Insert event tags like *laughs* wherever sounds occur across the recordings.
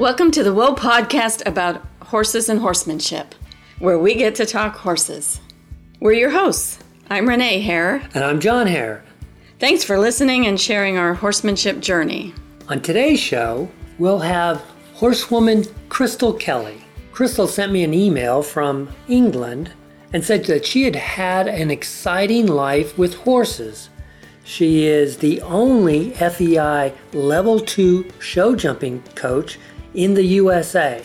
Welcome to the Whoa podcast about horses and horsemanship, where we get to talk horses. We're your hosts. I'm Renee Hare. And I'm John Hare. Thanks for listening and sharing our horsemanship journey. On today's show, we'll have horsewoman Crystal Kelly. Crystal sent me an email from England and said that she had had an exciting life with horses. She is the only FEI Level 2 show jumping coach in the USA.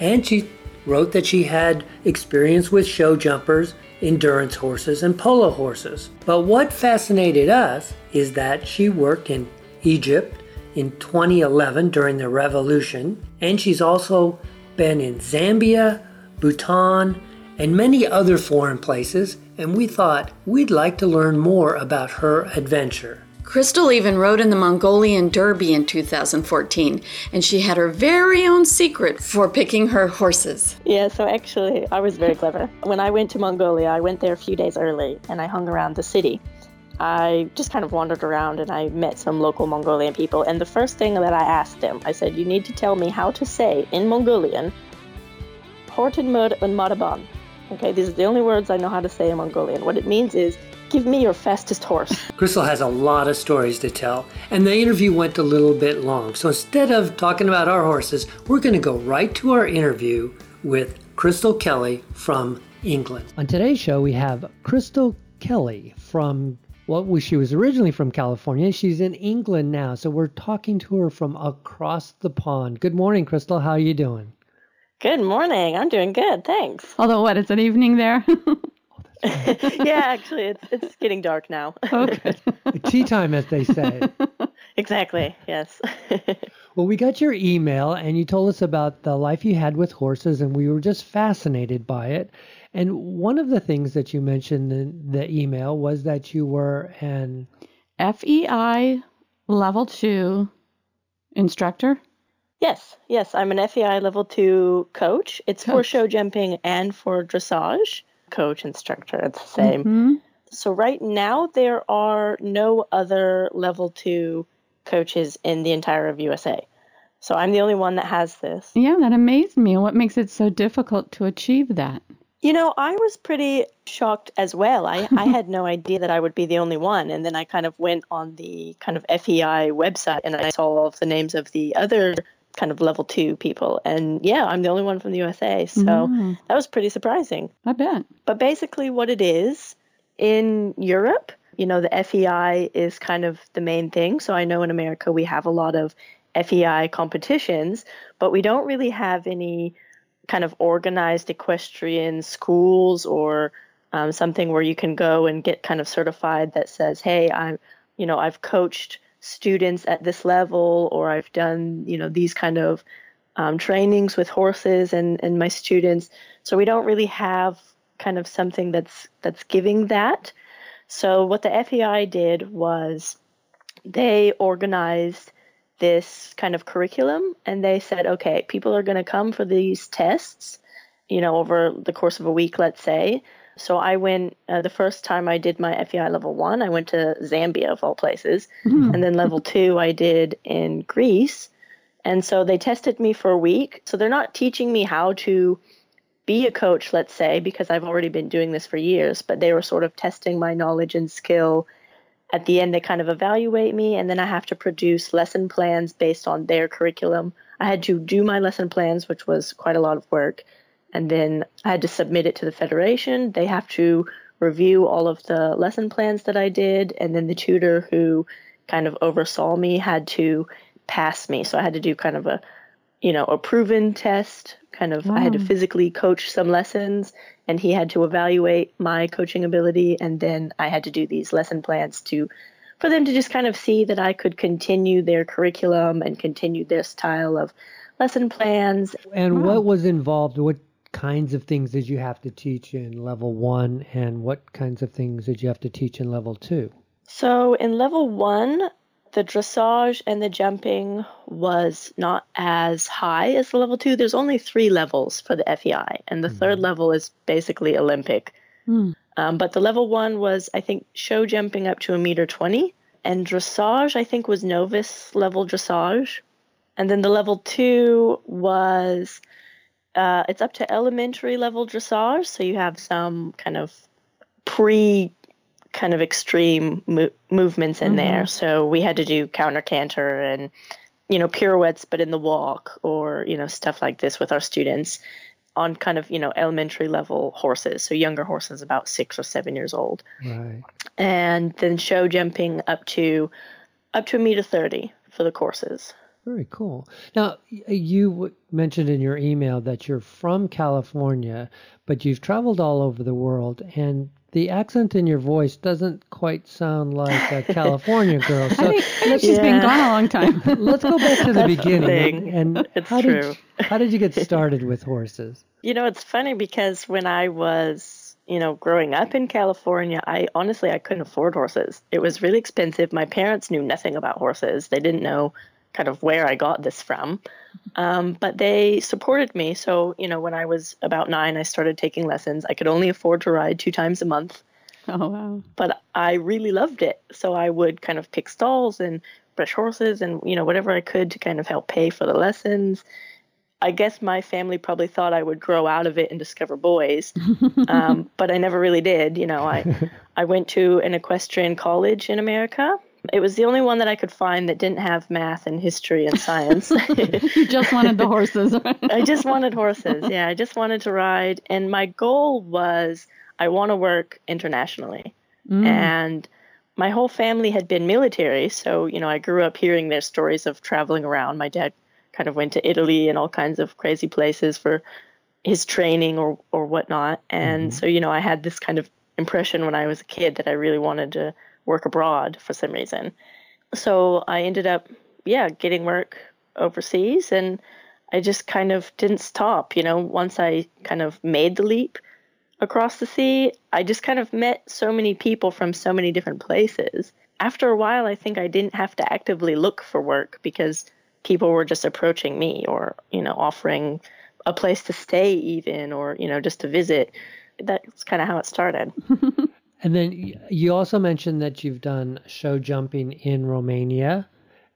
And she wrote that she had experience with show jumpers, endurance horses, and polo horses. But what fascinated us is that she worked in Egypt in 2011 during the revolution, and she's also been in Zambia, Bhutan, and many other foreign places, and we thought we'd like to learn more about her adventure. Crystal even rode in the Mongolian Derby in 2014, and she had her very own secret for picking her horses. Yeah, so actually, I was very clever. When I went to Mongolia, I went there a few days early and I hung around the city. I just kind of wandered around and I met some local Mongolian people. And the first thing that I asked them, I said, You need to tell me how to say in Mongolian, Horton Mud and Madaban. Okay, these are the only words I know how to say in Mongolian. What it means is Give me your fastest horse. Crystal has a lot of stories to tell, and the interview went a little bit long. So instead of talking about our horses, we're going to go right to our interview with Crystal Kelly from England. On today's show, we have Crystal Kelly from well, she was originally from California. She's in England now, so we're talking to her from across the pond. Good morning, Crystal. How are you doing? Good morning. I'm doing good, thanks. Although, what? It's an evening there. *laughs* *laughs* yeah, actually, it's it's getting dark now. okay. *laughs* Tea time, as they say. *laughs* exactly. Yes. well, we got your email, and you told us about the life you had with horses, and we were just fascinated by it. And one of the things that you mentioned in the email was that you were an FEI level two instructor. Yes, yes, I'm an FEI level two coach. It's coach. for show jumping and for dressage coach instructor. It's the same. Mm-hmm. So right now there are no other level two coaches in the entire of USA. So I'm the only one that has this. Yeah, that amazed me. What makes it so difficult to achieve that? You know, I was pretty shocked as well. I, I had no *laughs* idea that I would be the only one. And then I kind of went on the kind of FEI website and I saw all of the names of the other kind of level two people. And yeah, I'm the only one from the USA. So mm. that was pretty surprising. I bet. But basically, what it is in Europe, you know, the FEI is kind of the main thing. So I know in America we have a lot of FEI competitions, but we don't really have any kind of organized equestrian schools or um, something where you can go and get kind of certified that says, hey, I'm, you know, I've coached students at this level or I've done, you know, these kind of um, trainings with horses and, and my students. So we don't really have kind of something that's that's giving that. So what the FEI did was they organized this kind of curriculum and they said, okay, people are going to come for these tests, you know, over the course of a week, let's say. So I went uh, the first time I did my FEI level one, I went to Zambia of all places, mm. and then level two I did in Greece. And so they tested me for a week. So they're not teaching me how to be a coach, let's say, because I've already been doing this for years, but they were sort of testing my knowledge and skill. At the end, they kind of evaluate me, and then I have to produce lesson plans based on their curriculum. I had to do my lesson plans, which was quite a lot of work. And then I had to submit it to the federation. They have to review all of the lesson plans that I did. And then the tutor who kind of oversaw me had to pass me. So I had to do kind of a, you know, a proven test. Kind of, wow. I had to physically coach some lessons and he had to evaluate my coaching ability. And then I had to do these lesson plans to, for them to just kind of see that I could continue their curriculum and continue their style of lesson plans. And wow. what was involved? What kinds of things did you have to teach in level one and what kinds of things did you have to teach in level two? So in level one, the dressage and the jumping was not as high as the level two. There's only three levels for the FEI, and the mm-hmm. third level is basically Olympic. Mm. Um, but the level one was, I think, show jumping up to a meter 20, and dressage, I think, was novice level dressage. And then the level two was uh, it's up to elementary level dressage. So you have some kind of pre kind of extreme mo- movements in mm-hmm. there. So we had to do counter canter and you know pirouettes, but in the walk or you know stuff like this with our students on kind of you know elementary level horses. So younger horses, about six or seven years old. Right. And then show jumping up to up to a meter thirty for the courses. Very cool. Now, uh, you mentioned in your email that you're from California, but you've traveled all over the world, and the accent in your voice doesn't quite sound like a California *laughs* girl. So let's she's yeah. been gone a long time. *laughs* let's go back to the That's beginning. The and, and how true. did how did you get *laughs* started with horses? You know, it's funny because when I was you know, growing up in California, I honestly I couldn't afford horses. It was really expensive. My parents knew nothing about horses. They didn't know kind of where I got this from. Um, but they supported me. So, you know, when I was about nine, I started taking lessons. I could only afford to ride two times a month. Oh, wow. But I really loved it. So I would kind of pick stalls and brush horses and, you know, whatever I could to kind of help pay for the lessons. I guess my family probably thought I would grow out of it and discover boys, *laughs* um, but I never really did. You know, I *laughs* I went to an equestrian college in America, it was the only one that I could find that didn't have math and history and science. *laughs* you just wanted the horses. I just wanted horses. Yeah, I just wanted to ride. And my goal was I want to work internationally. Mm. And my whole family had been military. So, you know, I grew up hearing their stories of traveling around. My dad kind of went to Italy and all kinds of crazy places for his training or, or whatnot. And mm-hmm. so, you know, I had this kind of impression when I was a kid that I really wanted to work abroad for some reason. So I ended up, yeah, getting work overseas and I just kind of didn't stop. You know, once I kind of made the leap across the sea, I just kind of met so many people from so many different places. After a while, I think I didn't have to actively look for work because people were just approaching me or, you know, offering a place to stay even or, you know, just to visit. That's kind of how it started. *laughs* And then you also mentioned that you've done show jumping in Romania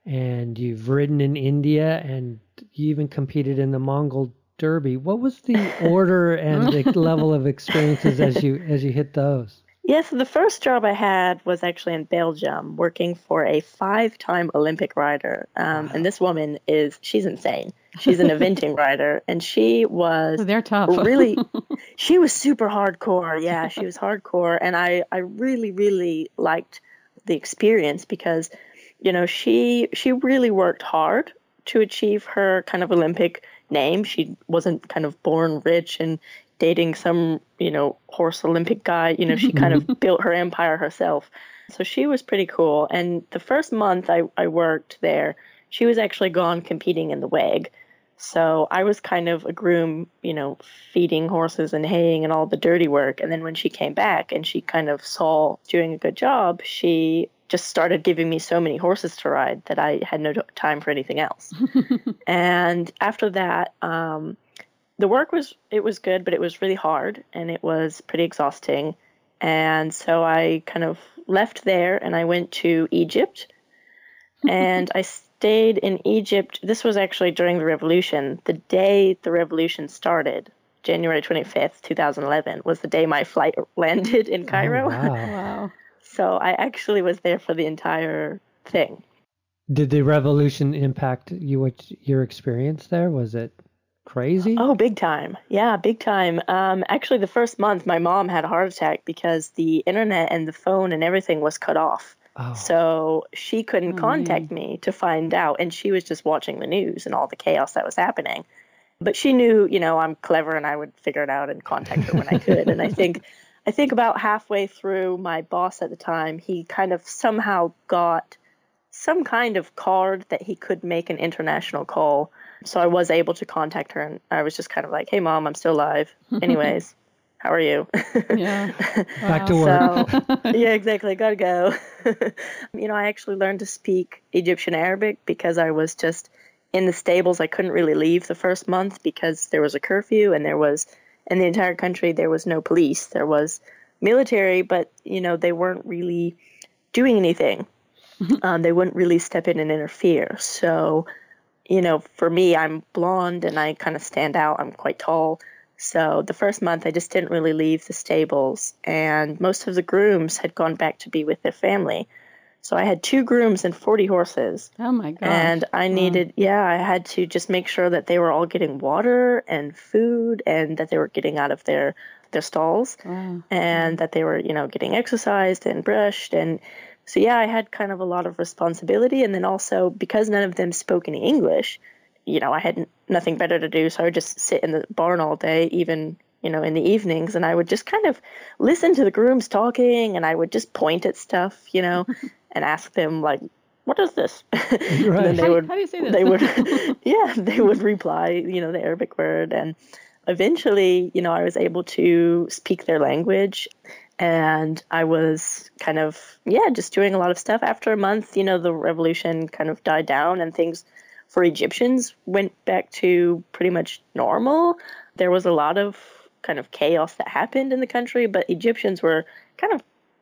and you've ridden in India and you even competed in the Mongol Derby. What was the *laughs* order and the level of experiences as you as you hit those? Yes, the first job I had was actually in Belgium, working for a five-time Olympic rider. Um, wow. And this woman is she's insane. She's an eventing *laughs* rider, and she was they're tough. really, *laughs* she was super hardcore. Yeah, she was hardcore, and I I really really liked the experience because, you know, she she really worked hard to achieve her kind of Olympic name. She wasn't kind of born rich and dating some, you know, horse Olympic guy. You know, she kind of *laughs* built her empire herself. So she was pretty cool. And the first month I, I worked there, she was actually gone competing in the WEG. So I was kind of a groom, you know, feeding horses and haying and all the dirty work. And then when she came back and she kind of saw doing a good job, she just started giving me so many horses to ride that I had no time for anything else. *laughs* and after that, um, the work was it was good, but it was really hard and it was pretty exhausting. And so I kind of left there and I went to Egypt. *laughs* and I stayed in Egypt. This was actually during the revolution. The day the revolution started, January 25th, 2011, was the day my flight *laughs* landed in oh, Cairo. Oh, wow. wow. *laughs* So I actually was there for the entire thing. Did the revolution impact you? what Your experience there was it crazy? Oh, big time. Yeah, big time. Um, actually, the first month, my mom had a heart attack because the internet and the phone and everything was cut off. Oh. So she couldn't oh, contact man. me to find out, and she was just watching the news and all the chaos that was happening. But she knew, you know, I'm clever and I would figure it out and contact her when I could. and I think, *laughs* I think about halfway through, my boss at the time, he kind of somehow got some kind of card that he could make an international call so I was able to contact her, and I was just kind of like, "Hey, mom, I'm still alive. *laughs* Anyways, how are you?" yeah, *laughs* back to work. So, *laughs* yeah, exactly. Gotta go. you know, I actually learned to speak Egyptian Arabic because I was just in the stables. I couldn't really leave the first month because there was a curfew, and there was in the entire country there was no police. There was military, but you know they weren't really doing anything. um, they wouldn't really step in and interfere. So you know, for me, I'm blonde and I kind of stand out. I'm quite tall. So the first month, I just didn't really leave the stables, and most of the grooms had gone back to be with their family. So I had two grooms and 40 horses. Oh my god. And I needed, yeah, I had to just make sure that they were all getting water and food and that they were getting out of their their stalls Wow. and mm-hmm. that they were, you know, getting exercised and brushed and so yeah, I had kind of a lot of responsibility. And then also because none of them spoke any English, you know, I had nothing better to do, so I would just sit in the barn all day even you know, in the evenings, and I would just kind of listen to the grooms talking, and I would just point at stuff, you know, *laughs* and ask them like, "What is this?" *laughs* and then they How- would how do you say this? they would *laughs* yeah they would reply you know the arabic word. And eventually you know i was able to speak their language and i was kind of yeah just doing a lot of stuff. After a month you know the revolution kind of died down and things for egyptians went back to pretty much normal. There was a lot of kind of chaos that happened in the country but egyptians were kind of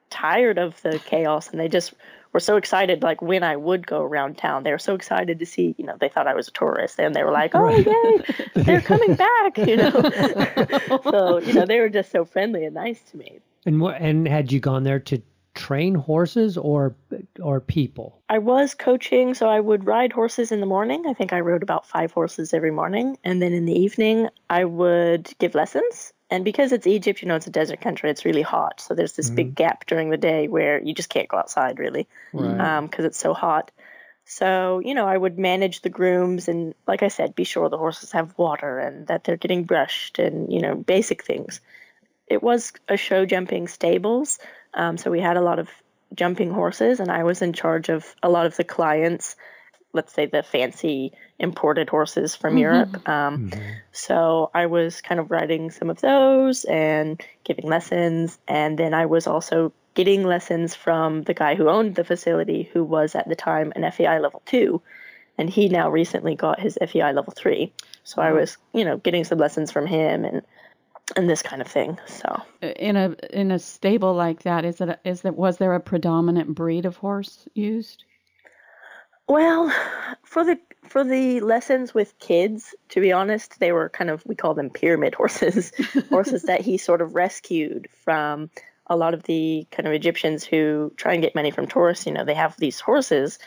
tired of the chaos and they just were so excited like when I would go around town they were so excited to see you know they thought I was a tourist and they were like oh yay they're coming *laughs* back you know? *laughs* So you know they were just so friendly and nice to me And what? And had you gone there to train horses or or people? I was coaching so I would ride horses in the morning I think I rode about five horses every morning and then in the evening I would give lessons and because it's Egypt you know it's a desert country it's really hot so there's this big mm-hmm. gap during the day where you just can't go outside really Right. Um, because it's so hot. So, you know, I would manage the grooms and, like I said, be sure the horses have water and that they're getting brushed and, you know, basic things. It was a show jumping stables. Um, so we had a lot of jumping horses, and I was in charge of a lot of the clients, let's say the fancy imported horses from Europe. Um, So I was kind of riding some of those and giving lessons. And then I was also getting lessons from the guy who owned the facility, who was at the time an FEI level two. And he now recently got his FEI level three. So I was, you know, getting some lessons from him and and this kind of thing. So in a in a stable like that, is it is that was there a predominant breed of horse used? Well, for the for the lessons with kids, to be honest, they were kind of we call them pyramid horses, *laughs* horses that he sort of rescued from a lot of the kind of Egyptians who try and get money from tourists. You know, they have these horses,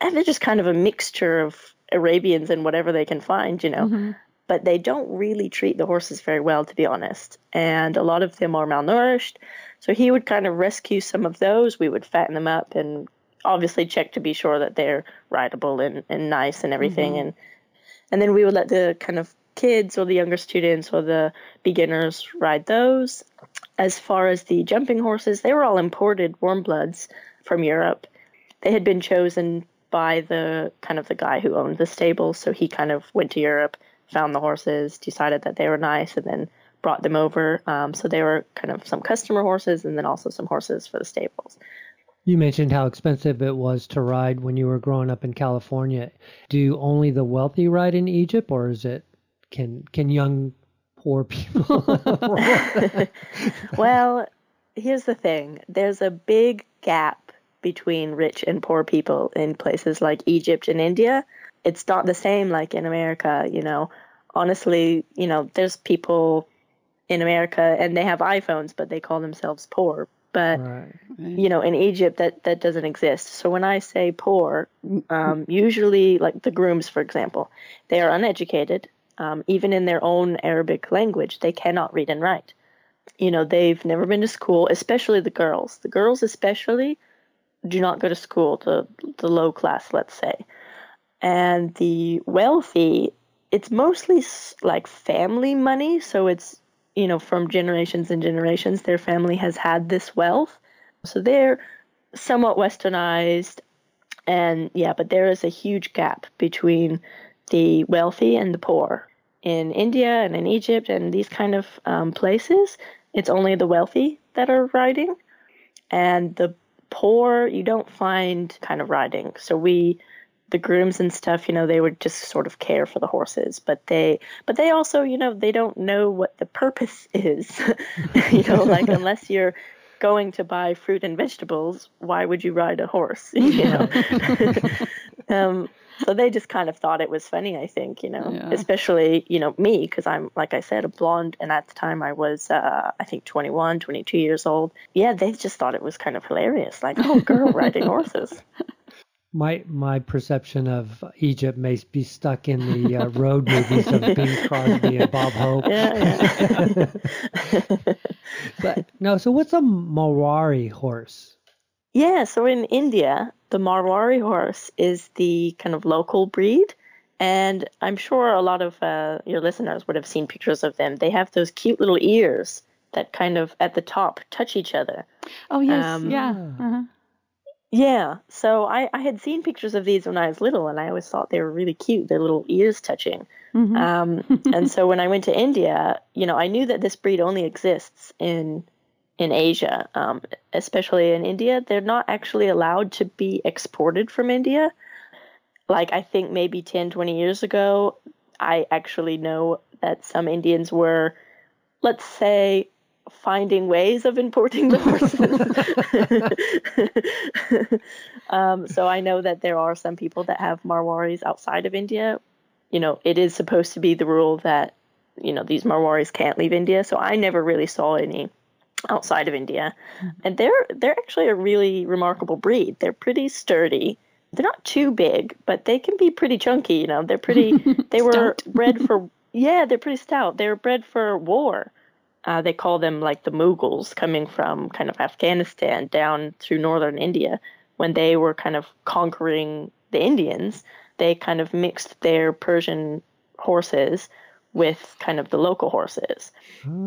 and they're just kind of a mixture of Arabians and whatever they can find. You know, mm-hmm. But they don't really treat the horses very well, to be honest. And a lot of them are malnourished. So he would kind of rescue some of those. We would fatten them up and obviously check to be sure that they're rideable and, and nice and everything. Mm-hmm. And and then we would let the kind of kids or the younger students or the beginners ride those. As far as the jumping horses, they were all imported warm bloods from Europe. They had been chosen by the kind of the guy who owned the stable, so he kind of went to Europe, found the horses, decided that they were nice, and then brought them over. Um, so they were kind of some customer horses, and then also some horses for the stables. You mentioned how expensive it was to ride when you were growing up in California. Do only the wealthy ride in Egypt, or is it can can young poor people? *laughs* *laughs* Well, here's the thing there's a big gap between rich and poor people in places like Egypt and India. It's not the same like in America, you know. Honestly, you know, there's people in America and they have iPhones, but they call themselves poor. But right. you know, in Egypt, that that doesn't exist. So when I say poor, um, usually like the grooms, for example, they are uneducated. Um, even in their own Arabic language, they cannot read and write. You know, they've never been to school, especially the girls. The girls, especially, do not go to school. The the low class, let's say, and the wealthy. It's mostly like family money, so it's you know from generations and generations. Their family has had this wealth, so they're somewhat westernized, and yeah, but there is a huge gap between the wealthy and the poor. In India and in Egypt and these kind of um, places, it's only the wealthy that are riding, and the poor you don't find kind of riding. So we, the grooms and stuff, you know, they would just sort of care for the horses, but they, but they also, you know, they don't know what the purpose *laughs* is. you know, like *laughs* unless you're going to buy fruit and vegetables, why would you ride a horse? *laughs* You know. um, so they just kind of thought it was funny, I think, you know, Yeah. especially, you know, me, because I'm, like I said, a blonde. And at the time I was, uh, I think, 21, 22 years old. Yeah, they just thought it was kind of hilarious. Like, oh, girl riding horses. My my perception of Egypt may be stuck in the uh, road movies of *laughs* Bing Crosby and Bob Hope. Yeah, yeah. *laughs* But no, so what's a Marwari horse? Yeah, so in India, the Marwari horse is the kind of local breed. And I'm sure a lot of uh, your listeners would have seen pictures of them. They have those cute little ears that kind of at the top touch each other. Oh yes, Um, yeah. Uh-huh. Yeah, so I, I had seen pictures of these when I was little, and I always thought they were really cute, their little ears touching. Mhm. Um, *laughs* and so when I went to India, you know, I knew that this breed only exists in in Asia, um, especially in India. They're not actually allowed to be exported from India. Like I think maybe 10, 20 years ago, I actually know that some Indians were, let's say, finding ways of importing the horses. *laughs* um, so I know that there are some people that have Marwaris outside of India. You know, it is supposed to be the rule that you know these Marwaris can't leave India. So I never really saw any outside of India, and they're they're actually a really remarkable breed. They're pretty sturdy. They're not too big, but they can be pretty chunky. You know, they're pretty. *laughs* They were bred for *laughs* yeah, they're pretty stout. They were bred for war. Uh, they call them like the Mughals coming from kind of Afghanistan down through northern India. When they were kind of conquering the Indians, they kind of mixed their Persian horses with kind of the local horses.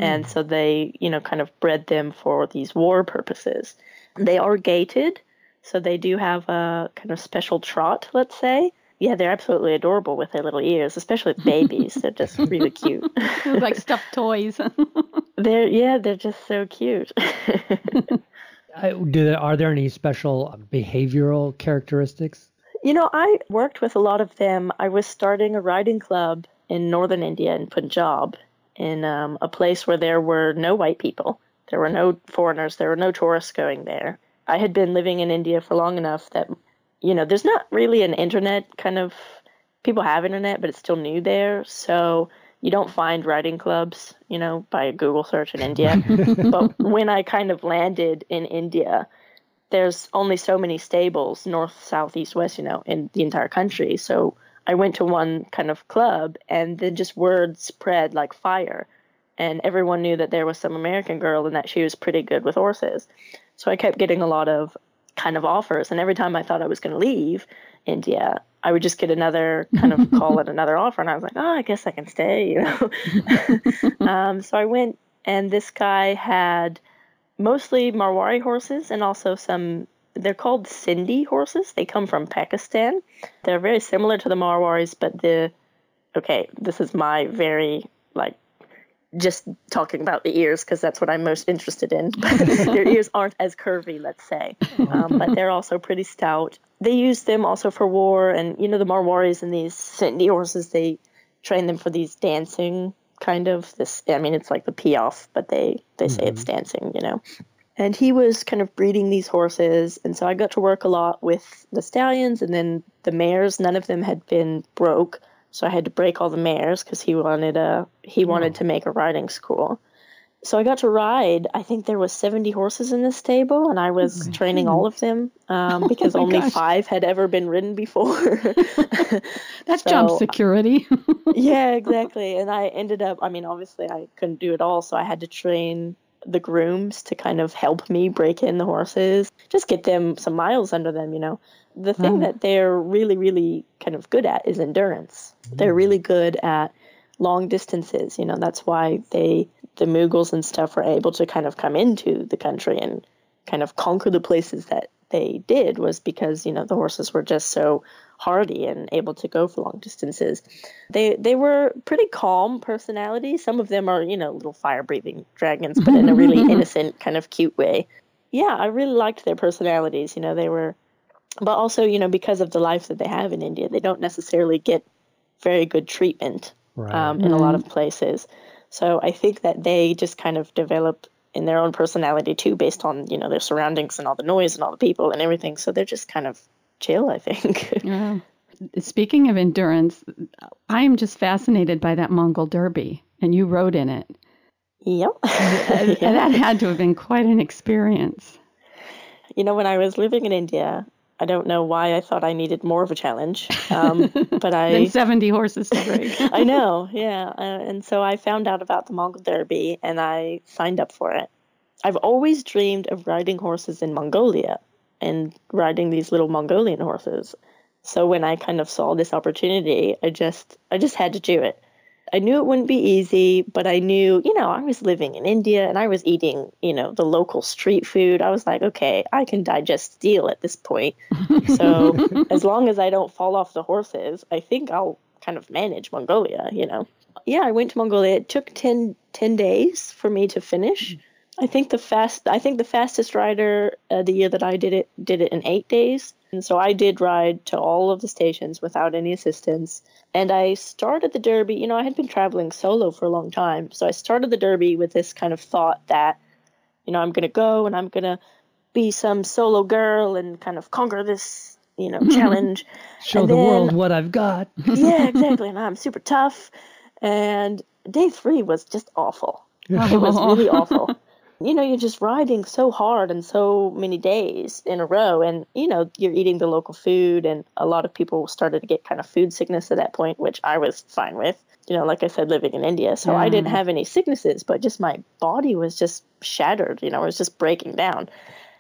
And so they, you know, kind of bred them for these war purposes. They are gated, so they do have a kind of special trot, let's say. Yeah, they're absolutely adorable with their little ears, especially with babies. they're *laughs* just really cute. *laughs* like stuffed toys. *laughs* They're yeah, they're just so cute. Uh, do there, are there any special behavioral characteristics? you know, I worked with a lot of them. I was starting a riding club in northern India in Punjab, in um, a place where there were no white people, there were no foreigners, there were no tourists going there. I had been living in India for long enough that, you know, there's not really an internet kind of. People have internet, but it's still new there, so you don't find riding clubs, you know, by a Google search in India. *laughs* but when I kind of landed in India, there's only so many stables, north, south, east, west, you know, in the entire country. So I went to one kind of club, and then just word spread like fire. And everyone knew that there was some American girl and that she was pretty good with horses. So I kept getting a lot of kind of offers. And every time I thought I was going to leave India, I would just get another kind of *laughs* call and another offer. And I was like, oh, I guess I can stay, you know. *laughs* um, so I went, and this guy had mostly Marwari horses and also some. They're called Sindhi horses. They come from Pakistan. They're very similar to the Marwaris, but the okay, this is my very like just talking about the ears because that's what I'm most interested in. *laughs* But their ears aren't as curvy, let's say, um, but they're also pretty stout. They use them also for war, and you know the Marwaris and these Sindhi horses. They train them for these dancing kind of this. I mean, it's like the piaffe, but they they say it's dancing, you know. And he was kind of breeding these horses, and so I got to work a lot with the stallions, and then the mares. None of them had been broke, so I had to break all the mares because he wanted a he wanted to make a riding school. So I got to ride. I think there was seventy horses in this stable, and I was training all of them um, *laughs* because my only gosh. five had ever been ridden before. *laughs* That's job security. yeah, *laughs* exactly. And I ended up, I mean, obviously I couldn't do it all, so I had to train the grooms to kind of help me break in the horses, just get them some miles under them, you know. The thing that they're really, really kind of good at is endurance. They're mm. really good at long distances, you know, that's why they, the Mughals and stuff, were able to kind of come into the country and kind of conquer the places that they did was because you know the horses were just so hardy and able to go for long distances. They they were pretty calm personalities. Some of them are you know little fire breathing dragons, but in a really *laughs* innocent kind of cute way. Yeah, I really liked their personalities. You know they were, but also you know because of the life that they have in India, they don't necessarily get very good treatment Right. um, in a lot of places. So I think that they just kind of developed in their own personality too, based on you know their surroundings and all the noise and all the people and everything. So they're just kind of chill, I think. *laughs* yeah. Speaking of endurance, I am just fascinated by that Mongol Derby, and you rode in it. Yep. and *laughs* that had to have been quite an experience. You know, when I was living in India, I don't know why I thought I needed more of a challenge, um, *laughs* but I than seventy horses to break. *laughs* I know, *laughs* yeah, uh, and so I found out about the Mongol Derby and I signed up for it. I've always dreamed of riding horses in Mongolia and riding these little Mongolian horses. So when I kind of saw this opportunity, I just I just had to do it. I knew it wouldn't be easy, but I knew, you know, I was living in India and I was eating, you know, the local street food. I was like, okay, I can digest steel at this point. So *laughs* as long as I don't fall off the horses, I think I'll kind of manage Mongolia, you know. Yeah, I went to Mongolia. It took 10, 10 days for me to finish. I think the fast I think the fastest rider uh, the year that I did it did it in 8 days. And so I did ride to all of the stations without any assistance. And I started the Derby, you know, I had been traveling solo for a long time. So I started the Derby with this kind of thought that, you know, I'm going to go and I'm going to be some solo girl and kind of conquer this, you know, *laughs* challenge. Show and the then, world what I've got. *laughs* yeah, exactly. And *laughs* I'm super tough. And day three was just awful. It was really awful you know, you're just riding so hard and so many days in a row. And, you know, you're eating the local food. And a lot of people started to get kind of food sickness at that point, which I was fine with. You know, like I said, living in India. So yeah. I didn't have any sicknesses, but just my body was just shattered. You know, it was just breaking down.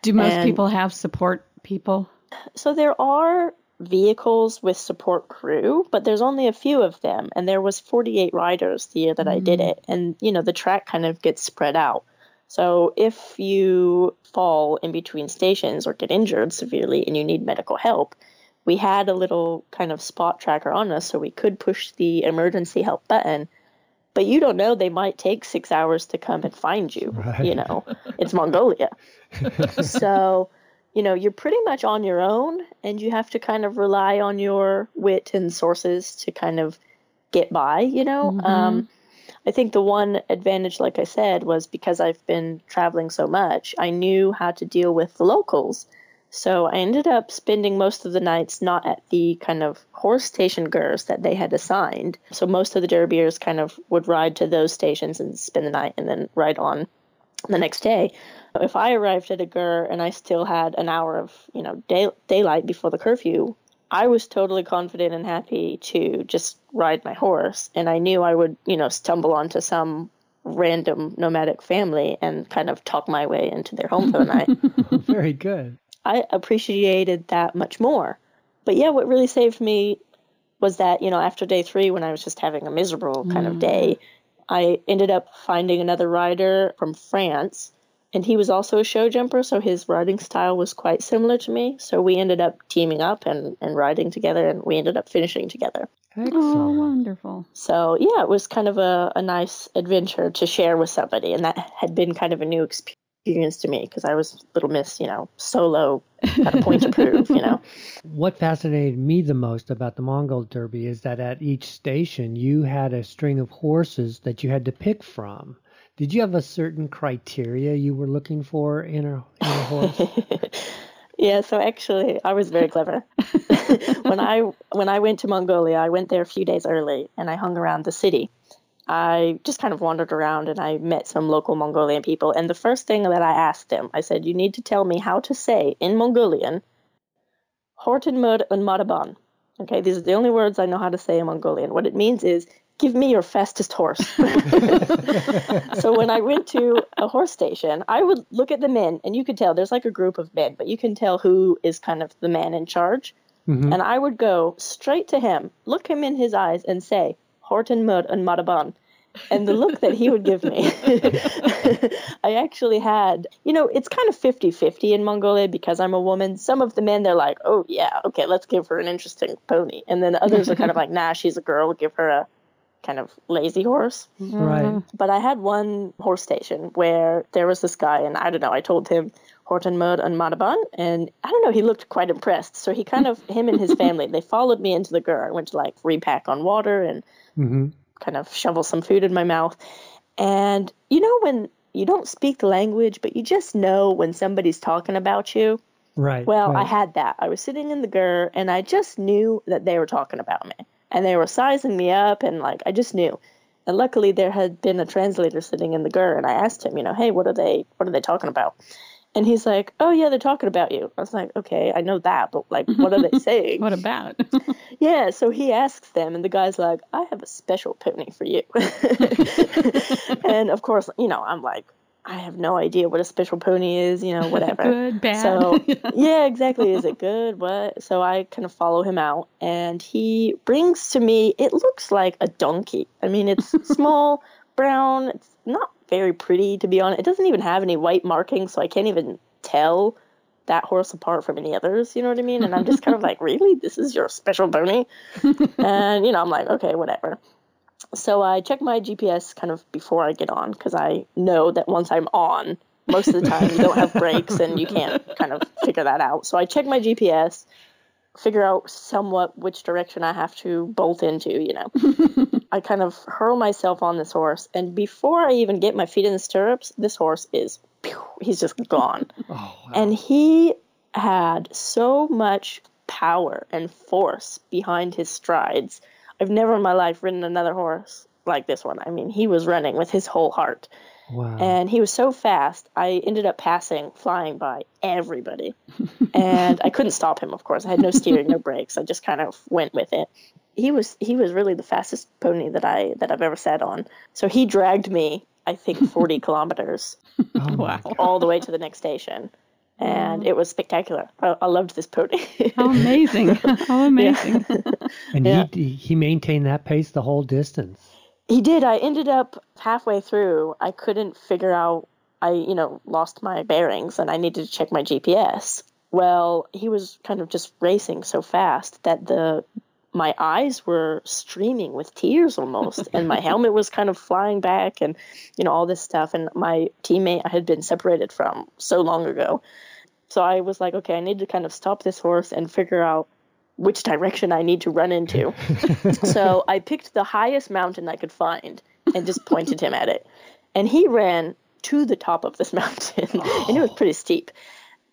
Do most and, people have support people? So there are vehicles with support crew, but there's only a few of them. And there was 48 riders the year that mm. I did mm. it. And, you know, the track kind of gets spread out. So if you fall in between stations or get injured severely and you need medical help, we had a little kind of spot tracker on us so we could push the emergency help button. But you don't know, they might take six hours to come and find you. Right. You know, *laughs* it's Mongolia. *laughs* so, you know, you're pretty much on your own and you have to kind of rely on your wit and sources to kind of get by, you know. Mm-hmm. Um, I think the one advantage, like I said, was because I've been traveling so much, I knew how to deal with the locals. So I ended up spending most of the nights not at the kind of horse station gers that they had assigned. So most of the derbiers kind of would ride to those stations and spend the night and then ride on the next day. If I arrived at a ger and I still had an hour of, you know, day, daylight before the curfew, I was totally confident and happy to just ride my horse. And I knew I would, you know, stumble onto some random nomadic family and kind of talk my way into their home for the night. *laughs* Very good. I appreciated that much more. But yeah, what really saved me was that, you know, after day three, when I was just having a miserable kind mm. of day, I ended up finding another rider from France and he was also a show jumper, so his riding style was quite similar to me. So we ended up teaming up and, and riding together, and we ended up finishing together. Excellent. Oh, wonderful. So, yeah, it was kind of a, a nice adventure to share with somebody, and that had been kind of a new experience to me because I was a little miss, you know, solo at a point to prove, you know. *laughs* What fascinated me the most about the Mongol Derby is that at each station you had a string of horses that you had to pick from. Did you have a certain criteria you were looking for in a, in a horse? *laughs* yeah, so actually, I was very clever. *laughs* when I when I went to Mongolia, I went there a few days early, and I hung around the city. I just kind of wandered around and I met some local Mongolian people. And the first thing that I asked them, I said, "You need to tell me how to say in Mongolian, Horten Mud and Maraban." Okay, these are the only words I know how to say in Mongolian. What it means is give me your fastest horse. *laughs* so when I went to a horse station, I would look at the men, and you could tell there's like a group of men, but you can tell who is kind of the man in charge. Mm-hmm. And I would go straight to him, look him in his eyes, and say, Horten Mud and Maraban. And the look that he would give me, *laughs* I actually had, you know, it's kind of 50 50 in Mongolia because I'm a woman. Some of the men, they're like, oh, yeah, okay, let's give her an interesting pony. And then others are kind of like, *laughs* nah, she's a girl, give her a kind of lazy horse. Right. Mm-hmm. But I had one horse station where there was this guy, and I don't know, I told him Horton Mud and Maraban, and I don't know, he looked quite impressed. So he kind of, him and his *laughs* family, they followed me into the ger. I went to like repack on water and mm-hmm. kind of shovel some food in my mouth. And you know, when you don't speak the language, but you just know when somebody's talking about you, Right. Well, right. I had that. I was sitting in the GER and I just knew that they were talking about me. And they were sizing me up and like I just knew. And luckily there had been a translator sitting in the GER and I asked him, you know, hey, what are they what are they talking about? And he's like, "Oh yeah, they're talking about you." I was like, "Okay, I know that, but like, what are they *laughs* saying?" what about? *laughs* yeah, so he asks them, and the guy's like, "I have a special pony for you." *laughs* and of course, you know, I'm like, I have no idea what a special pony is, you know, *laughs* whatever. Good, bad. So, *laughs* yeah, exactly. Is it good? What? So I kind of follow him out, and he brings to me, it looks like a donkey. I mean, it's *laughs* small, brown, it's not very pretty, to be honest. It doesn't even have any white markings, so I can't even tell that horse apart from any others, you know what I mean? And I'm just kind of like, really? This is your special pony? and, you know, I'm like, okay, whatever. So I check my GPS kind of before I get on because I know that once I'm on, most of the time you don't have brakes and you can't kind of figure that out. So I check my GPS, figure out somewhat which direction I have to bolt into, you know. *laughs* I kind of hurl myself on this horse, and before I even get my feet in the stirrups, this horse is, he's just gone. *laughs* Oh, wow. And he had so much power and force behind his strides. I've never in my life ridden another horse like this one. I mean, he was running with his whole heart. wow. And he was so fast, I ended up passing, flying by everybody. *laughs* and I couldn't stop him, of course. I had no steering, no brakes. I just kind of went with it. He was he was really the fastest pony that I that I've ever sat on. So he dragged me, I think 40 *laughs* kilometers oh, my wow. God. all the way to the next station. And it was spectacular. I, I loved this pony. How amazing. *laughs* How amazing. *laughs* And Yeah. he he maintained that pace the whole distance. He did. I ended up halfway through. I couldn't figure out. I, you know, lost my bearings and I needed to check my GPS. Well, he was kind of just racing so fast that the my eyes were streaming with tears almost, and my *laughs* helmet was kind of flying back, and you know all this stuff. And my teammate I had been separated from so long ago, so I was like, okay, I need to kind of stop this horse and figure out which direction I need to run into. *laughs* so I picked the highest mountain I could find and just pointed him at it. And he ran to the top of this *laughs* mountain, and it was oh. pretty steep.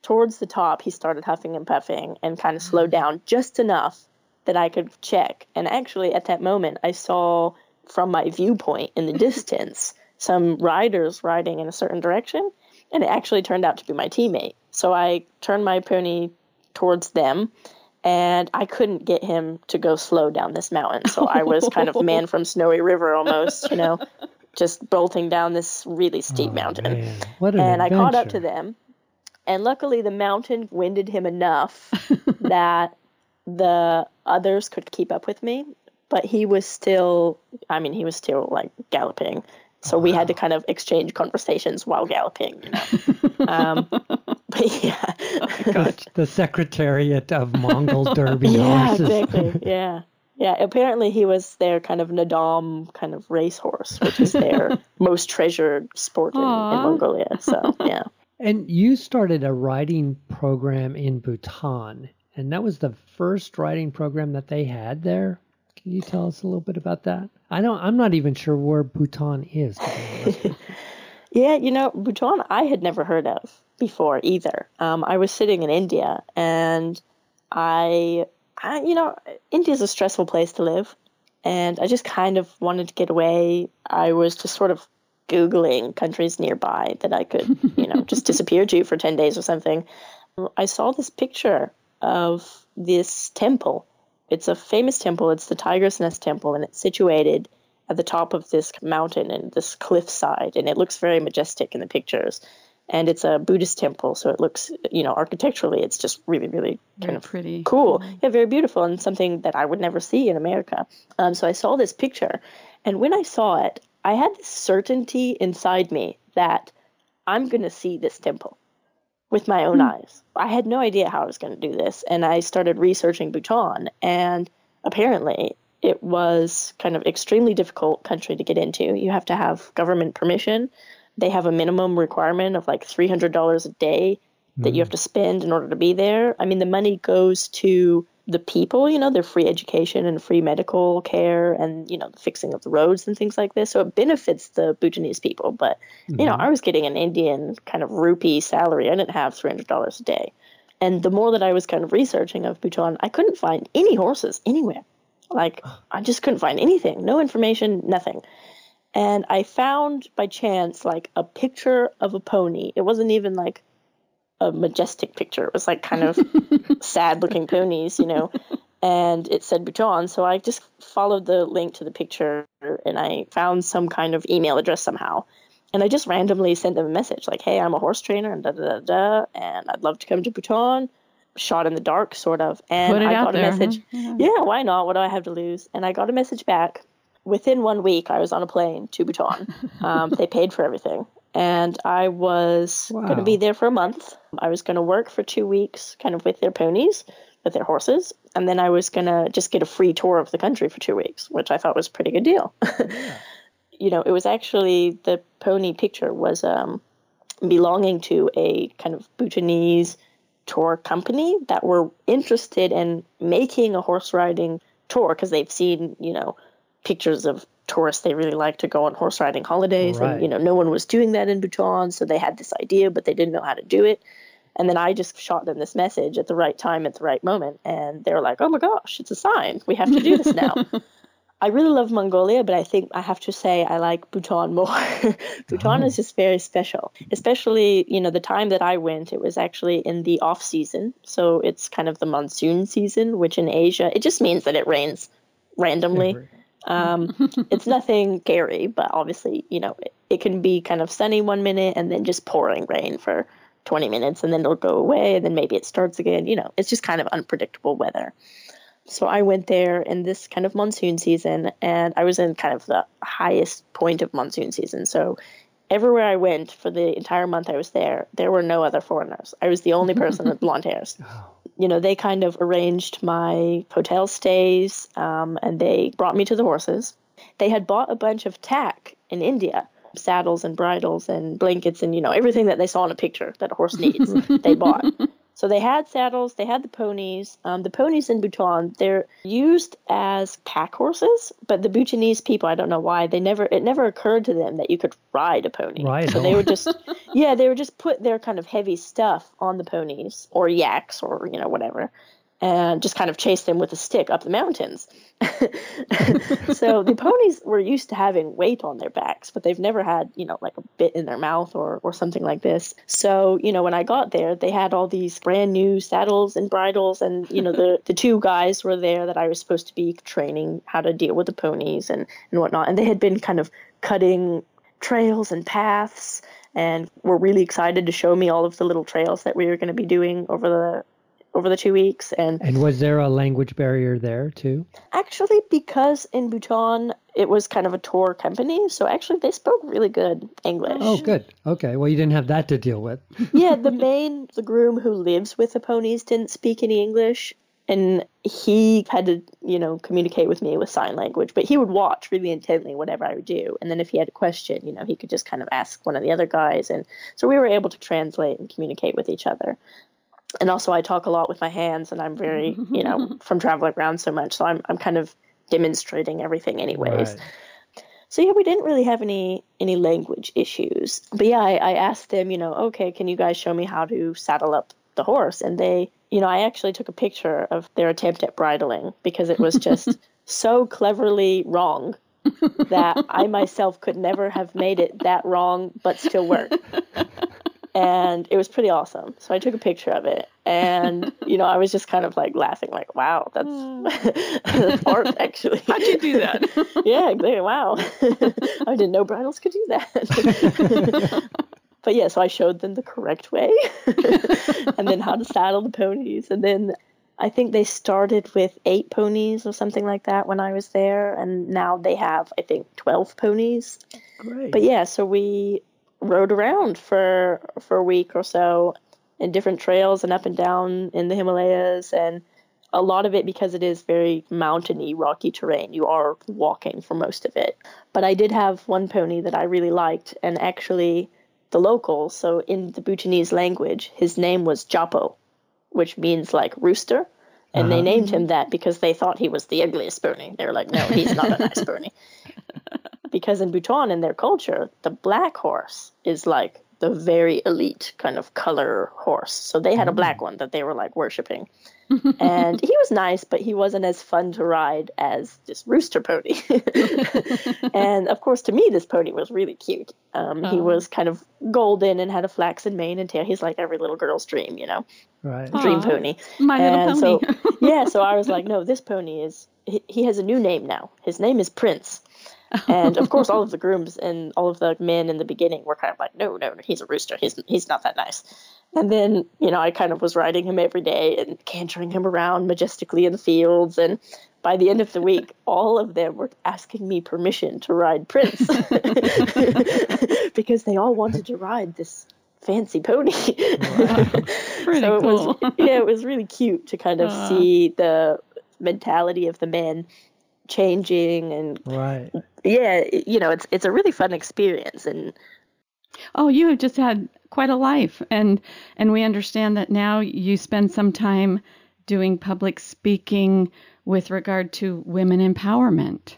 Towards the top, he started huffing and puffing and kind of slowed mm. down just enough that I could check. And actually, at that moment, I saw from my viewpoint in the *laughs* distance some riders riding in a certain direction, and it actually turned out to be my teammate. So I turned my pony towards them and I couldn't get him to go slow down this mountain. So I was kind of man from Snowy River almost, you know, *laughs* just bolting down this really steep Oh, mountain. an And I caught up to them. And luckily, the mountain winded him enough *laughs* that the others could keep up with me. But he was still, I mean, he was still like galloping. So we had to kind of exchange conversations while galloping, you know. um, *laughs* but yeah. Gosh, the Secretariat of Mongol *laughs* Derby Yeah, horses. exactly. *laughs* Yeah. Yeah. Apparently he was their kind of Naadam kind of racehorse, which is their most treasured sport in, in Mongolia. So yeah. And you started a riding program in Bhutan, and that was the first riding program that they had there. Can you tell us a little bit about that? I don't. I'm not even sure where Bhutan is. to be honest. *laughs* Yeah, you know, Bhutan I had never heard of before either. Um, I was sitting in India and I, I, you know, India's a stressful place to live. And I just kind of wanted to get away. I was just sort of Googling countries nearby that I could, you know, just *laughs* disappear to for 10 days or something. I saw this picture of this temple. It's a famous temple. It's the Tiger's Nest Temple, and it's situated at the top of this mountain and this cliffside, and it looks very majestic in the pictures. And it's a Buddhist temple, so it looks, you know, architecturally, it's just really, really kind Very of pretty. cool. Yeah, very beautiful, and something that I would never see in America. Um, so I saw this picture, and when I saw it, I had this certainty inside me that I'm going to see this temple with my own hmm. eyes. I had no idea how I was going to do this, and I started researching Bhutan, and apparently it was kind of extremely difficult country to get into. You have to have government permission. They have a minimum requirement of like $300 a day that you hmm. have to spend in order to be there. I mean, the money goes to the people, you know, their free education and free medical care and, you know, the fixing of the roads and things like this. So it benefits the Bhutanese people. But, you know, mm-hmm. I was getting an Indian kind of rupee salary. I didn't have $300 a day. And the more that I was kind of researching of Bhutan, I couldn't find any horses anywhere. Like, I just couldn't find anything. No information, nothing. And I found by chance like a picture of a pony. It wasn't even like a majestic picture. It was like kind of *laughs* sad looking ponies, you know. And it said Bhutan. So I just followed the link to the picture and I found some kind of email address somehow. And I just randomly sent them a message like, hey, I'm a horse trainer and da da da da, and I'd love to come to Bhutan. Shot in the dark, sort of. And I got there, a message. huh? Yeah, why not? What do I have to lose? And I got a message back. Within one week, I was on a plane to Bhutan. *laughs* Um, they paid for everything. And I was going to be there for a month. I was going to work for two weeks, kind of with their ponies, with their horses. And then I was going to just get a free tour of the country for two weeks, which I thought was a pretty good deal. *laughs* you know, it was actually the pony picture was um, belonging to a kind of Bhutanese tour company that were interested in making a horse riding tour because they've seen, you know, pictures of tourists they really like to go on horse riding holidays Right. and you know no one was doing that in Bhutan so they had this idea but they didn't know how to do it and then I just shot them this message at the right time at the right moment and they were like oh my gosh it's a sign we have to do this now *laughs* I really love Mongolia, but I think I have to say I like Bhutan more. *laughs* Bhutan is just very special, especially you know the time that I went. It was actually in the off season, so it's kind of the monsoon season, which in Asia it just means that it rains randomly. Um, *laughs* it's nothing scary, but obviously you know it, it can be kind of sunny one minute and then just pouring rain for 20 minutes, and then it'll go away, and then maybe it starts again. You know, it's just kind of unpredictable weather. So I went there in this kind of monsoon season, and I was in kind of the highest point of monsoon season. So everywhere I went for the entire month I was there, there were no other foreigners. I was the only *laughs* person with blonde hairs. You know, they kind of arranged my hotel stays, um, and they brought me to the horses. They had bought a bunch of tack in India. Saddles and bridles and blankets and you know everything that they saw in a picture that a horse needs, *laughs* they bought. So they had saddles, they had the ponies. Um, the ponies in Bhutan, they're used as pack horses, but the Bhutanese people, I don't know why, they never it never occurred to them that you could ride a pony. Ride so they would just yeah, they would just put their kind of heavy stuff on the ponies or yaks or you know whatever. And just kind of chase them with a stick up the mountains. *laughs* so the ponies were used to having weight on their backs, but they've never had, you know, like a bit in their mouth or, or something like this. So, you know, when I got there, they had all these brand new saddles and bridles, and, you know, the, the two guys were there that I was supposed to be training how to deal with the ponies and, and whatnot. And they had been kind of cutting trails and paths and were really excited to show me all of the little trails that we were going to be doing over the over the two weeks and And was there a language barrier there too? Actually, because in Bhutan it was kind of a tour company, so actually they spoke really good English. Oh, good. Okay. Well, you didn't have that to deal with. *laughs* yeah, the main the groom who lives with the ponies didn't speak any English, and he had to you know communicate with me with sign language. But he would watch really intently whatever I would do, and then if he had a question, you know, he could just kind of ask one of the other guys, and so we were able to translate and communicate with each other. And also, I talk a lot with my hands, and I'm very you know *laughs* from traveling around so much, so I'm I'm kind of demonstrating everything anyways. Right. So yeah, we didn't really have any any language issues. But yeah, I, I asked them, you know, okay, can you guys show me how to saddle up the horse? And they, you know, I actually took a picture of their attempt at bridling because it was just *laughs* so cleverly wrong that I myself could never have made it that wrong but still work. *laughs* And it was pretty awesome. So I took a picture of it and *laughs* you know, I was just kind of like laughing like, wow, that's, hmm. *laughs* that's art actually. How'd you do that? *laughs* yeah, exactly. Wow. I didn't know bridles could do that. but yeah, so I showed them the correct way and then how to saddle the ponies. And then I think they started with eight ponies or something like that when I was there. And now they have, I think, 12 ponies. Great. But yeah, so we rode around for for a week or so in different trails and up and down in the Himalayas and a lot of it because it is very mountainy, rocky terrain. You are walking for most of it. But I did have one pony that I really liked and actually the locals, so in the Bhutanese language, his name was Japo, which means like rooster. And they uh-huh. named him that because they thought he was the ugliest pony. They were like, no, he's not a nice pony *laughs* because in Bhutan, in their culture, the black horse is like the very elite kind of color horse. So they had a black one that they were like worshiping. *laughs* and he was nice, but he wasn't as fun to ride as this rooster pony. *laughs* and of course, to me, this pony was really cute. Um, oh. He was kind of golden and had a flaxen mane and tail. He's like every little girl's dream, you know, right? Dream Aww. pony. My and little pony. so, *laughs* yeah, so I was like, no, this pony is. He, he has a new name now. His name is Prince. And of course, *laughs* all of the grooms and all of the men in the beginning were kind of like, no, no, he's a rooster. He's he's not that nice. And then, you know, I kind of was riding him every day and cantering him around majestically in the fields. And by the end of the week, *laughs* all of them were asking me permission to ride Prince *laughs* because they all wanted to ride this fancy pony. Wow. Pretty so it cool. was yeah, it was really cute to kind of uh. see the mentality of the men changing and right. Yeah, you know, it's it's a really fun experience and Oh, you have just had quite a life, and and we understand that now you spend some time doing public speaking with regard to women empowerment.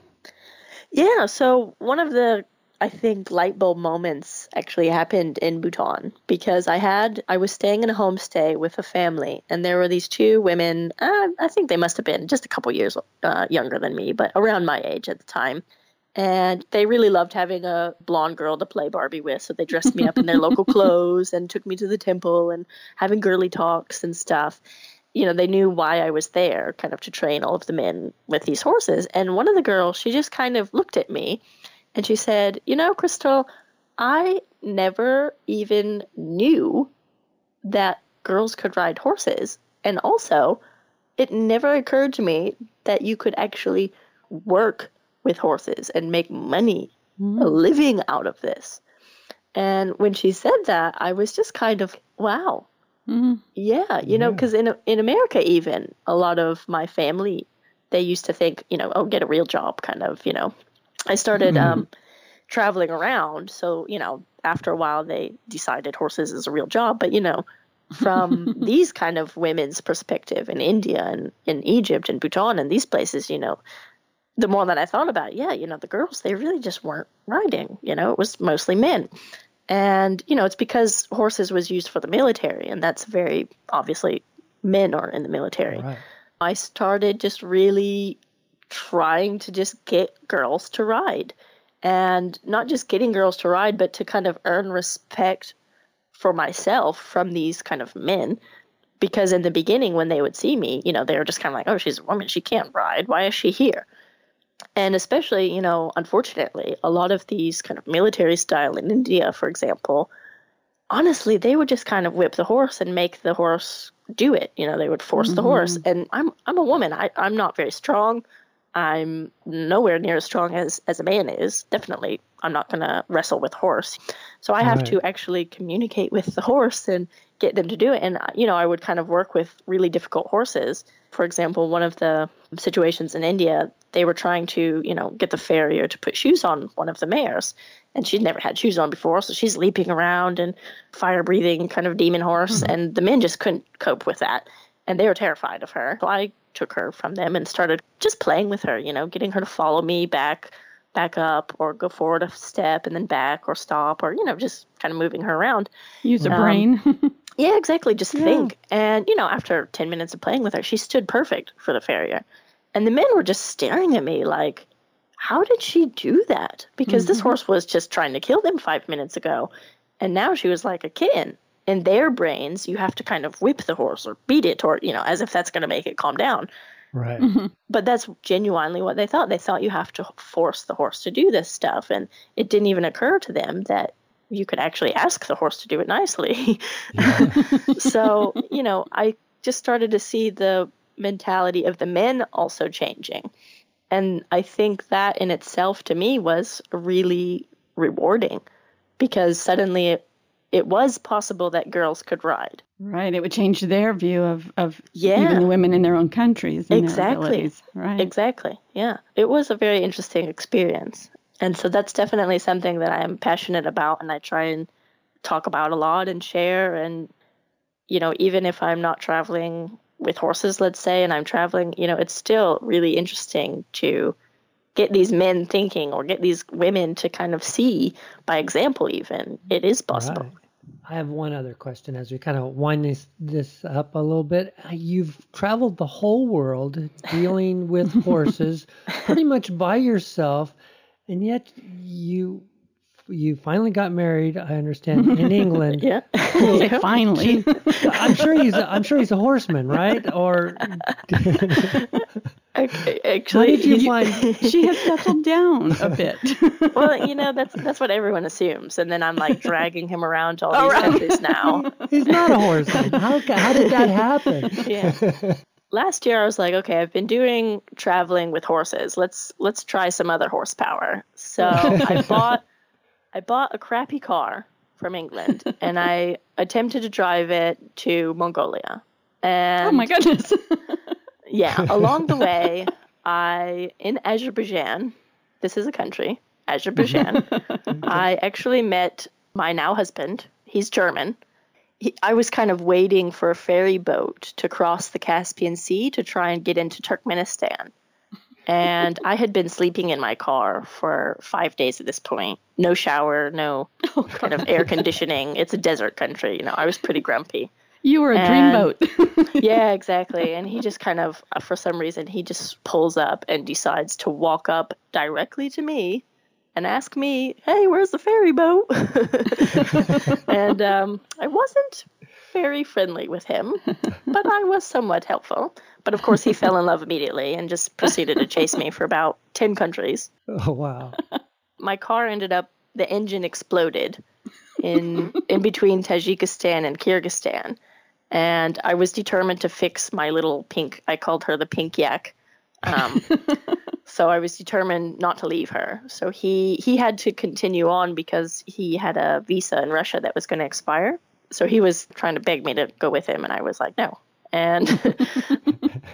Yeah, so one of the I think light bulb moments actually happened in Bhutan because I had I was staying in a homestay with a family and there were these two women uh, I think they must have been just a couple years uh, younger than me but around my age at the time and they really loved having a blonde girl to play Barbie with. So they dressed me up in their *laughs* local clothes and took me to the temple and having girly talks and stuff. You know, they knew why I was there, kind of to train all of the men with these horses. And one of the girls, she just kind of looked at me and she said, You know, Krystal, I never even knew that girls could ride horses. And also, it never occurred to me that you could actually work with horses and make money, mm. a living out of this. And when she said that, I was just kind of, wow. Mm. Yeah, you know, because in in America, even a lot of my family, they used to think, you know, oh, get a real job, kind of, you know. I started mm. um, traveling around, so you know, after a while, they decided horses is a real job. But you know, from *laughs* these kind of women's perspective in India and in Egypt and Bhutan and these places, you know, the more that I thought about it, yeah, you know, the girls, they really just weren't riding. You know, it was mostly men. And, you know, it's because horses was used for the military, and that's very obviously men are in the military. Right. I started just really trying to just get girls to ride. And not just getting girls to ride, but to kind of earn respect for myself from these kind of men. Because in the beginning, when they would see me, you know, they were just kind of like, oh, she's a woman. She can't ride. Why is she here? And especially, you know, unfortunately, a lot of these kind of military style in India, for example, honestly, they would just kind of whip the horse and make the horse do it. You know, they would force mm-hmm. the horse. And I'm I'm a woman. I, I'm not very strong. I'm nowhere near as strong as, as a man is. Definitely, I'm not going to wrestle with horse. So I have right. to actually communicate with the *laughs* horse and get them to do it. And, you know, I would kind of work with really difficult horses. For example, one of the situations in India, they were trying to, you know, get the farrier to put shoes on one of the mares. And she'd never had shoes on before, so she's leaping around and fire breathing kind of demon horse. Mm-hmm. And the men just couldn't cope with that. And they were terrified of her. So I took her from them and started just playing with her, you know, getting her to follow me back back up or go forward a step and then back or stop or you know just kind of moving her around use a um, brain *laughs* yeah exactly just yeah. think and you know after 10 minutes of playing with her she stood perfect for the farrier and the men were just staring at me like, how did she do that? Because mm-hmm. this horse was just trying to kill them five minutes ago. And now she was like a kitten. In their brains, you have to kind of whip the horse or beat it or, you know, as if that's going to make it calm down. Right. Mm-hmm. But that's genuinely what they thought. They thought you have to force the horse to do this stuff. And it didn't even occur to them that you could actually ask the horse to do it nicely. *laughs* so, you know, I just started to see the mentality of the men also changing. And I think that in itself to me was really rewarding because suddenly it, it was possible that girls could ride. Right. It would change their view of, of yeah. even the women in their own countries. exactly. Right. Exactly. Yeah. It was a very interesting experience. And so that's definitely something that I am passionate about and I try and talk about a lot and share. And, you know, even if I'm not traveling with horses, let's say, and I'm traveling, you know, it's still really interesting to get these men thinking or get these women to kind of see by example even it is possible. Right. I have one other question as we kind of wind this, this up a little bit. You've traveled the whole world dealing with *laughs* horses pretty much by yourself, and yet you you finally got married. I understand *laughs* in England. yeah. *laughs* Finally. *laughs* I'm sure he's a, I'm sure he's a horseman, right? Or Okay, how Actually, did you find? she has settled down a bit. well, you know that's that's what everyone assumes, and then I'm like dragging him around to all these right. countries now. He's not a horseman. How how did that happen? Yeah. Last year, I was like, okay, I've been doing traveling with horses. Let's let's try some other horsepower. So I bought I bought a crappy car from England, *laughs* and I attempted to drive it to Mongolia. Oh and oh my goodness. *laughs* yeah, along the *laughs* way, I in Azerbaijan. This is a country, Azerbaijan. I actually met my now husband. He's German. He, I was kind of waiting for a ferry boat to cross the Caspian Sea to try and get into Turkmenistan. And I had been sleeping in my car for five days at this point. No shower, no *laughs* kind of air conditioning. It's a desert country. You know, I was pretty grumpy. You were a And- dreamboat. *laughs* *laughs* Yeah, exactly. And he just kind of, uh, for some reason, he just pulls up and decides to walk up directly to me and ask me, "Hey, where's the ferry boat?" and um, I wasn't very friendly with him, *laughs* but I was somewhat helpful. But of course, he *laughs* fell in love immediately and just proceeded to chase me for about ten countries. Oh wow. *laughs* My car ended up, the engine exploded in in between Tajikistan and Kyrgyzstan and I was determined to fix my little pink. I called her the pink yak. Um, so I was determined not to leave her. So he he had to continue on because he had a visa in Russia that was going to expire. So he was trying to beg me to go with him, and I was like, no. And *laughs*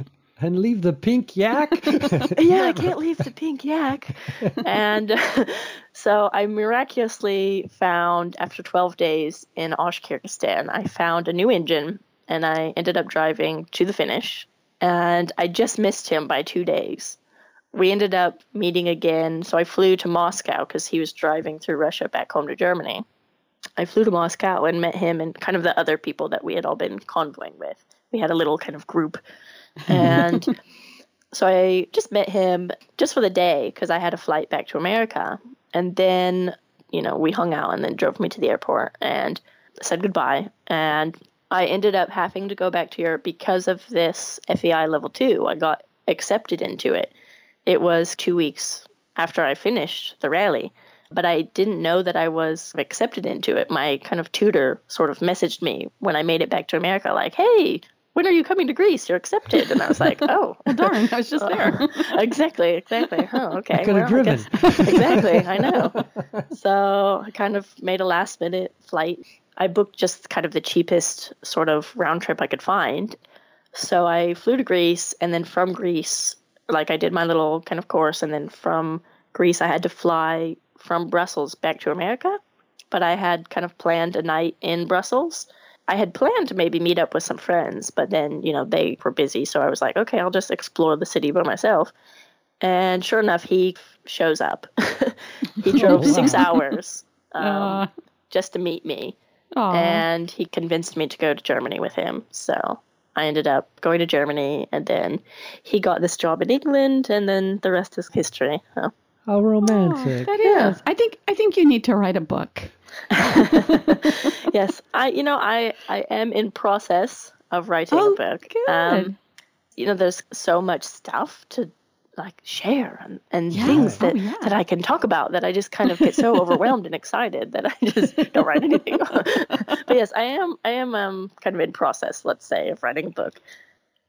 And leave the pink yak. *laughs* yeah, I can't leave the pink yak. And *laughs* so I miraculously found, after 12 days in Osh, Kyrgyzstan, I found a new engine and I ended up driving to the finish. And I just missed him by two days. We ended up meeting again. So I flew to Moscow because he was driving through Russia back home to Germany. I flew to Moscow and met him and kind of the other people that we had all been convoying with. We had a little kind of group. *laughs* And so I just met him just for the day because I had a flight back to America. And then, you know, we hung out and then drove me to the airport and said goodbye. And I ended up having to go back to Europe because of this FEI level two. I got accepted into it. It was two weeks after I finished the rally, but I didn't know that I was accepted into it. My kind of tutor sort of messaged me when I made it back to America, like, hey, when are you coming to Greece? You're accepted. And I was like, *laughs* oh, Darn, I was just uh, there. *laughs* exactly, exactly. Oh, *laughs* okay. could have well, I driven. guess- exactly, I know. So I kind of made a last minute flight. I booked just kind of the cheapest sort of round trip I could find. So I flew to Greece, and then from Greece, like I did my little kind of course, and then from Greece, I had to fly from Brussels back to America. But I had kind of planned a night in Brussels. I had planned to maybe meet up with some friends, but then, you know, they were busy. So I was like, okay, I'll just explore the city by myself. And sure enough, he shows up. *laughs* he drove six hours *laughs* um, Uh, just to meet me aw. and he convinced me to go to Germany with him. So I ended up going to Germany, and then he got this job in England, and then the rest is history. So, How romantic. that is. Yeah. I think I think you need to write a book. *laughs* yes, I you know I I am in process of writing Oh, a book. Um, good. you know, there's so much stuff to like share and, and things Oh, that yeah. that I can talk about that I just kind of get so overwhelmed and excited that I just *laughs* don't write anything. *laughs* but yes, I am I am um kind of in process, let's say, of writing a book.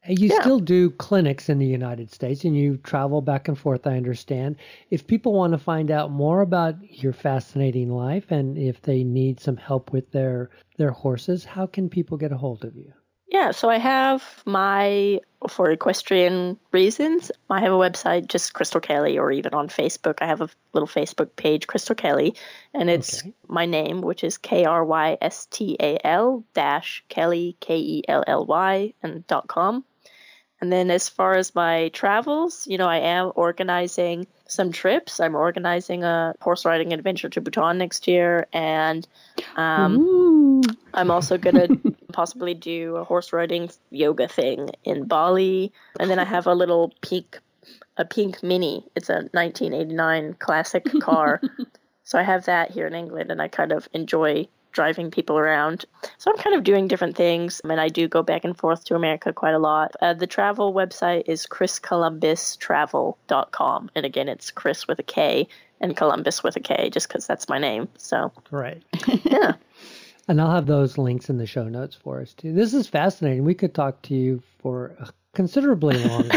You Yeah. still do clinics in the United States and you travel back and forth, I understand. If people want to find out more about your fascinating life and if they need some help with their their horses, how can people get a hold of you? Yeah, so I have my for equestrian reasons. I have a website, just Krystal Kelly, or even on Facebook. I have a little Facebook page, Krystal Kelly, and it's Okay. my name, which is K R Y S T A L dash Kelly K E L L Y and dot com. And then as far as my travels, you know, I am organizing some trips. I'm organizing a horse riding adventure to Bhutan next year, and um, I'm also going *laughs* to possibly do a horse riding yoga thing in Bali. And then I have a little pink, a pink Mini. It's a 1989 classic car. *laughs* so I have that here in England, and I kind of enjoy driving people around. So I'm kind of doing different things, and I do go back and forth to America quite a lot. Uh, the travel website is kriskolumbustravel.com, and again, it's Chris with a K and Columbus with a K, just because that's my name. So Great. *laughs* yeah, And I'll have those links in the show notes for us too. This is fascinating. We could talk to you for considerably longer. *laughs*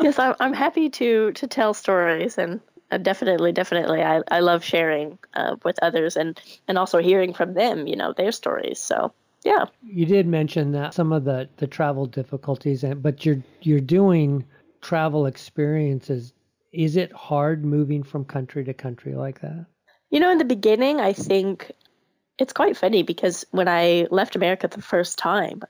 yes, I'm, I'm happy to to tell stories and. Uh, definitely, definitely. I, I love sharing uh, with others and, and also hearing from them, you know, their stories. So, yeah. you did mention that some of the, the travel difficulties, and but you're you're doing travel experiences. Is it hard moving from country to country like that? You know, in the beginning, I think it's quite funny because when I left America the first time,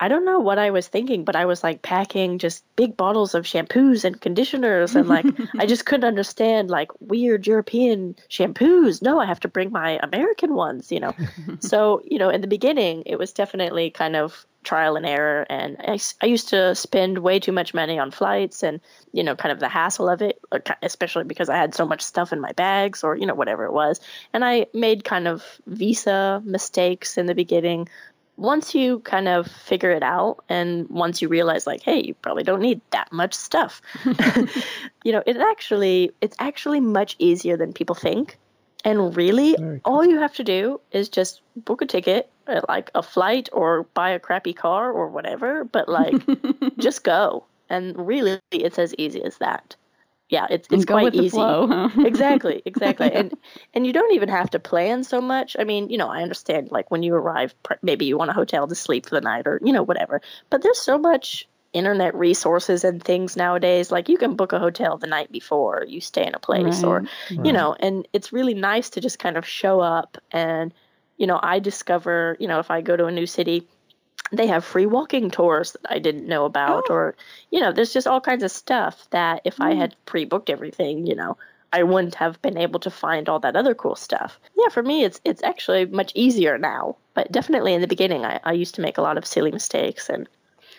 I don't know what I was thinking, but I was like packing just big bottles of shampoos and conditioners, and like I just couldn't understand like weird European shampoos. No, I have to bring my American ones, you know. *laughs* so, you know, in the beginning, it was definitely kind of trial and error. And I, I used to spend way too much money on flights and, you know, kind of the hassle of it, especially because I had so much stuff in my bags or, you know, whatever it was. And I made kind of visa mistakes in the beginning. Once you kind of figure it out and once you realize like, hey, you probably don't need that much stuff. *laughs* *laughs* you know, it actually it's actually much easier than people think. And really, all you have to do is just book a ticket, uh, like a flight or buy a crappy car or whatever, but like *laughs* just go. And really, it's as easy as that. Yeah, it's it's quite easy. flow, huh? *laughs* *laughs* exactly, exactly. And and you don't even have to plan so much. I mean, you know, I understand like when you arrive, maybe you want a hotel to sleep for the night or you know whatever. But there's so much internet resources and things nowadays like you can book a hotel the night before you stay in a place or Right. you know and it's really nice to just kind of show up and you know i discover you know if i go to a new city they have free walking tours that i didn't know about Oh. or you know there's just all kinds of stuff that if i mm. had pre-booked everything you know i wouldn't have been able to find all that other cool stuff yeah for me it's it's actually much easier now but definitely in the beginning i, I used to make a lot of silly mistakes and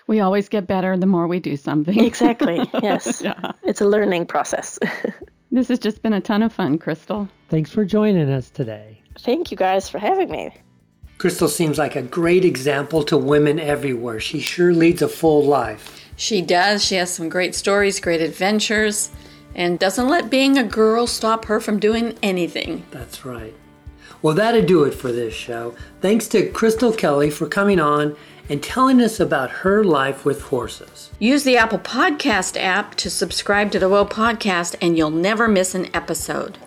We always get better the more we do something. exactly *laughs* yes Yeah. it's a learning process *laughs* This has just been a ton of fun, Krystal. Thanks for joining us today. thank you guys for having me Krystal seems like a great example to women everywhere. She sure leads a full life. She does. She has some great stories, great adventures, and doesn't let being a girl stop her from doing anything. That's right. Well, that'll do it for this show. Thanks to Krystal Kelly for coming on and telling us about her life with horses. Use the Apple Podcast app to subscribe to the Whoa Podcast, and you'll never miss an episode.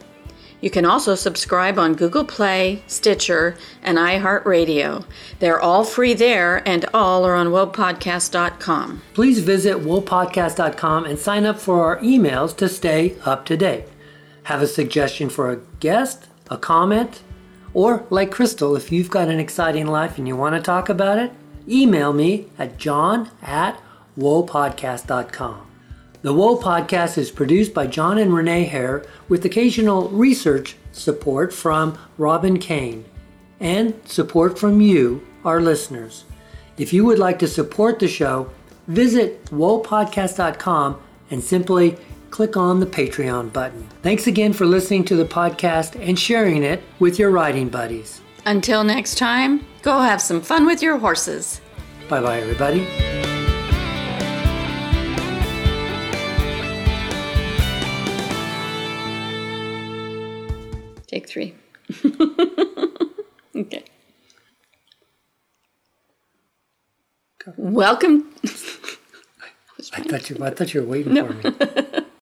You can also subscribe on Google Play, Stitcher, and iHeartRadio. They're all free there, and all are on whoapodcast.com. Please visit whoapodcast.com and sign up for our emails to stay up to date. Have a suggestion for a guest, a comment, or like Krystal, if you've got an exciting life and you want to talk about it, email me at john at whoapodcast.com. The Whoa Podcast is produced by John and Renee Hare with occasional research support from Robin Kane and support from you, our listeners. If you would like to support the show, visit whoapodcast.com and simply click on the Patreon button. Thanks again for listening to the podcast and sharing it with your riding buddies. Until next time, go have some fun with your horses. Bye bye, everybody. Take three. *laughs* okay. Welcome. *laughs* I thought you, I thought you were waiting for me. *laughs*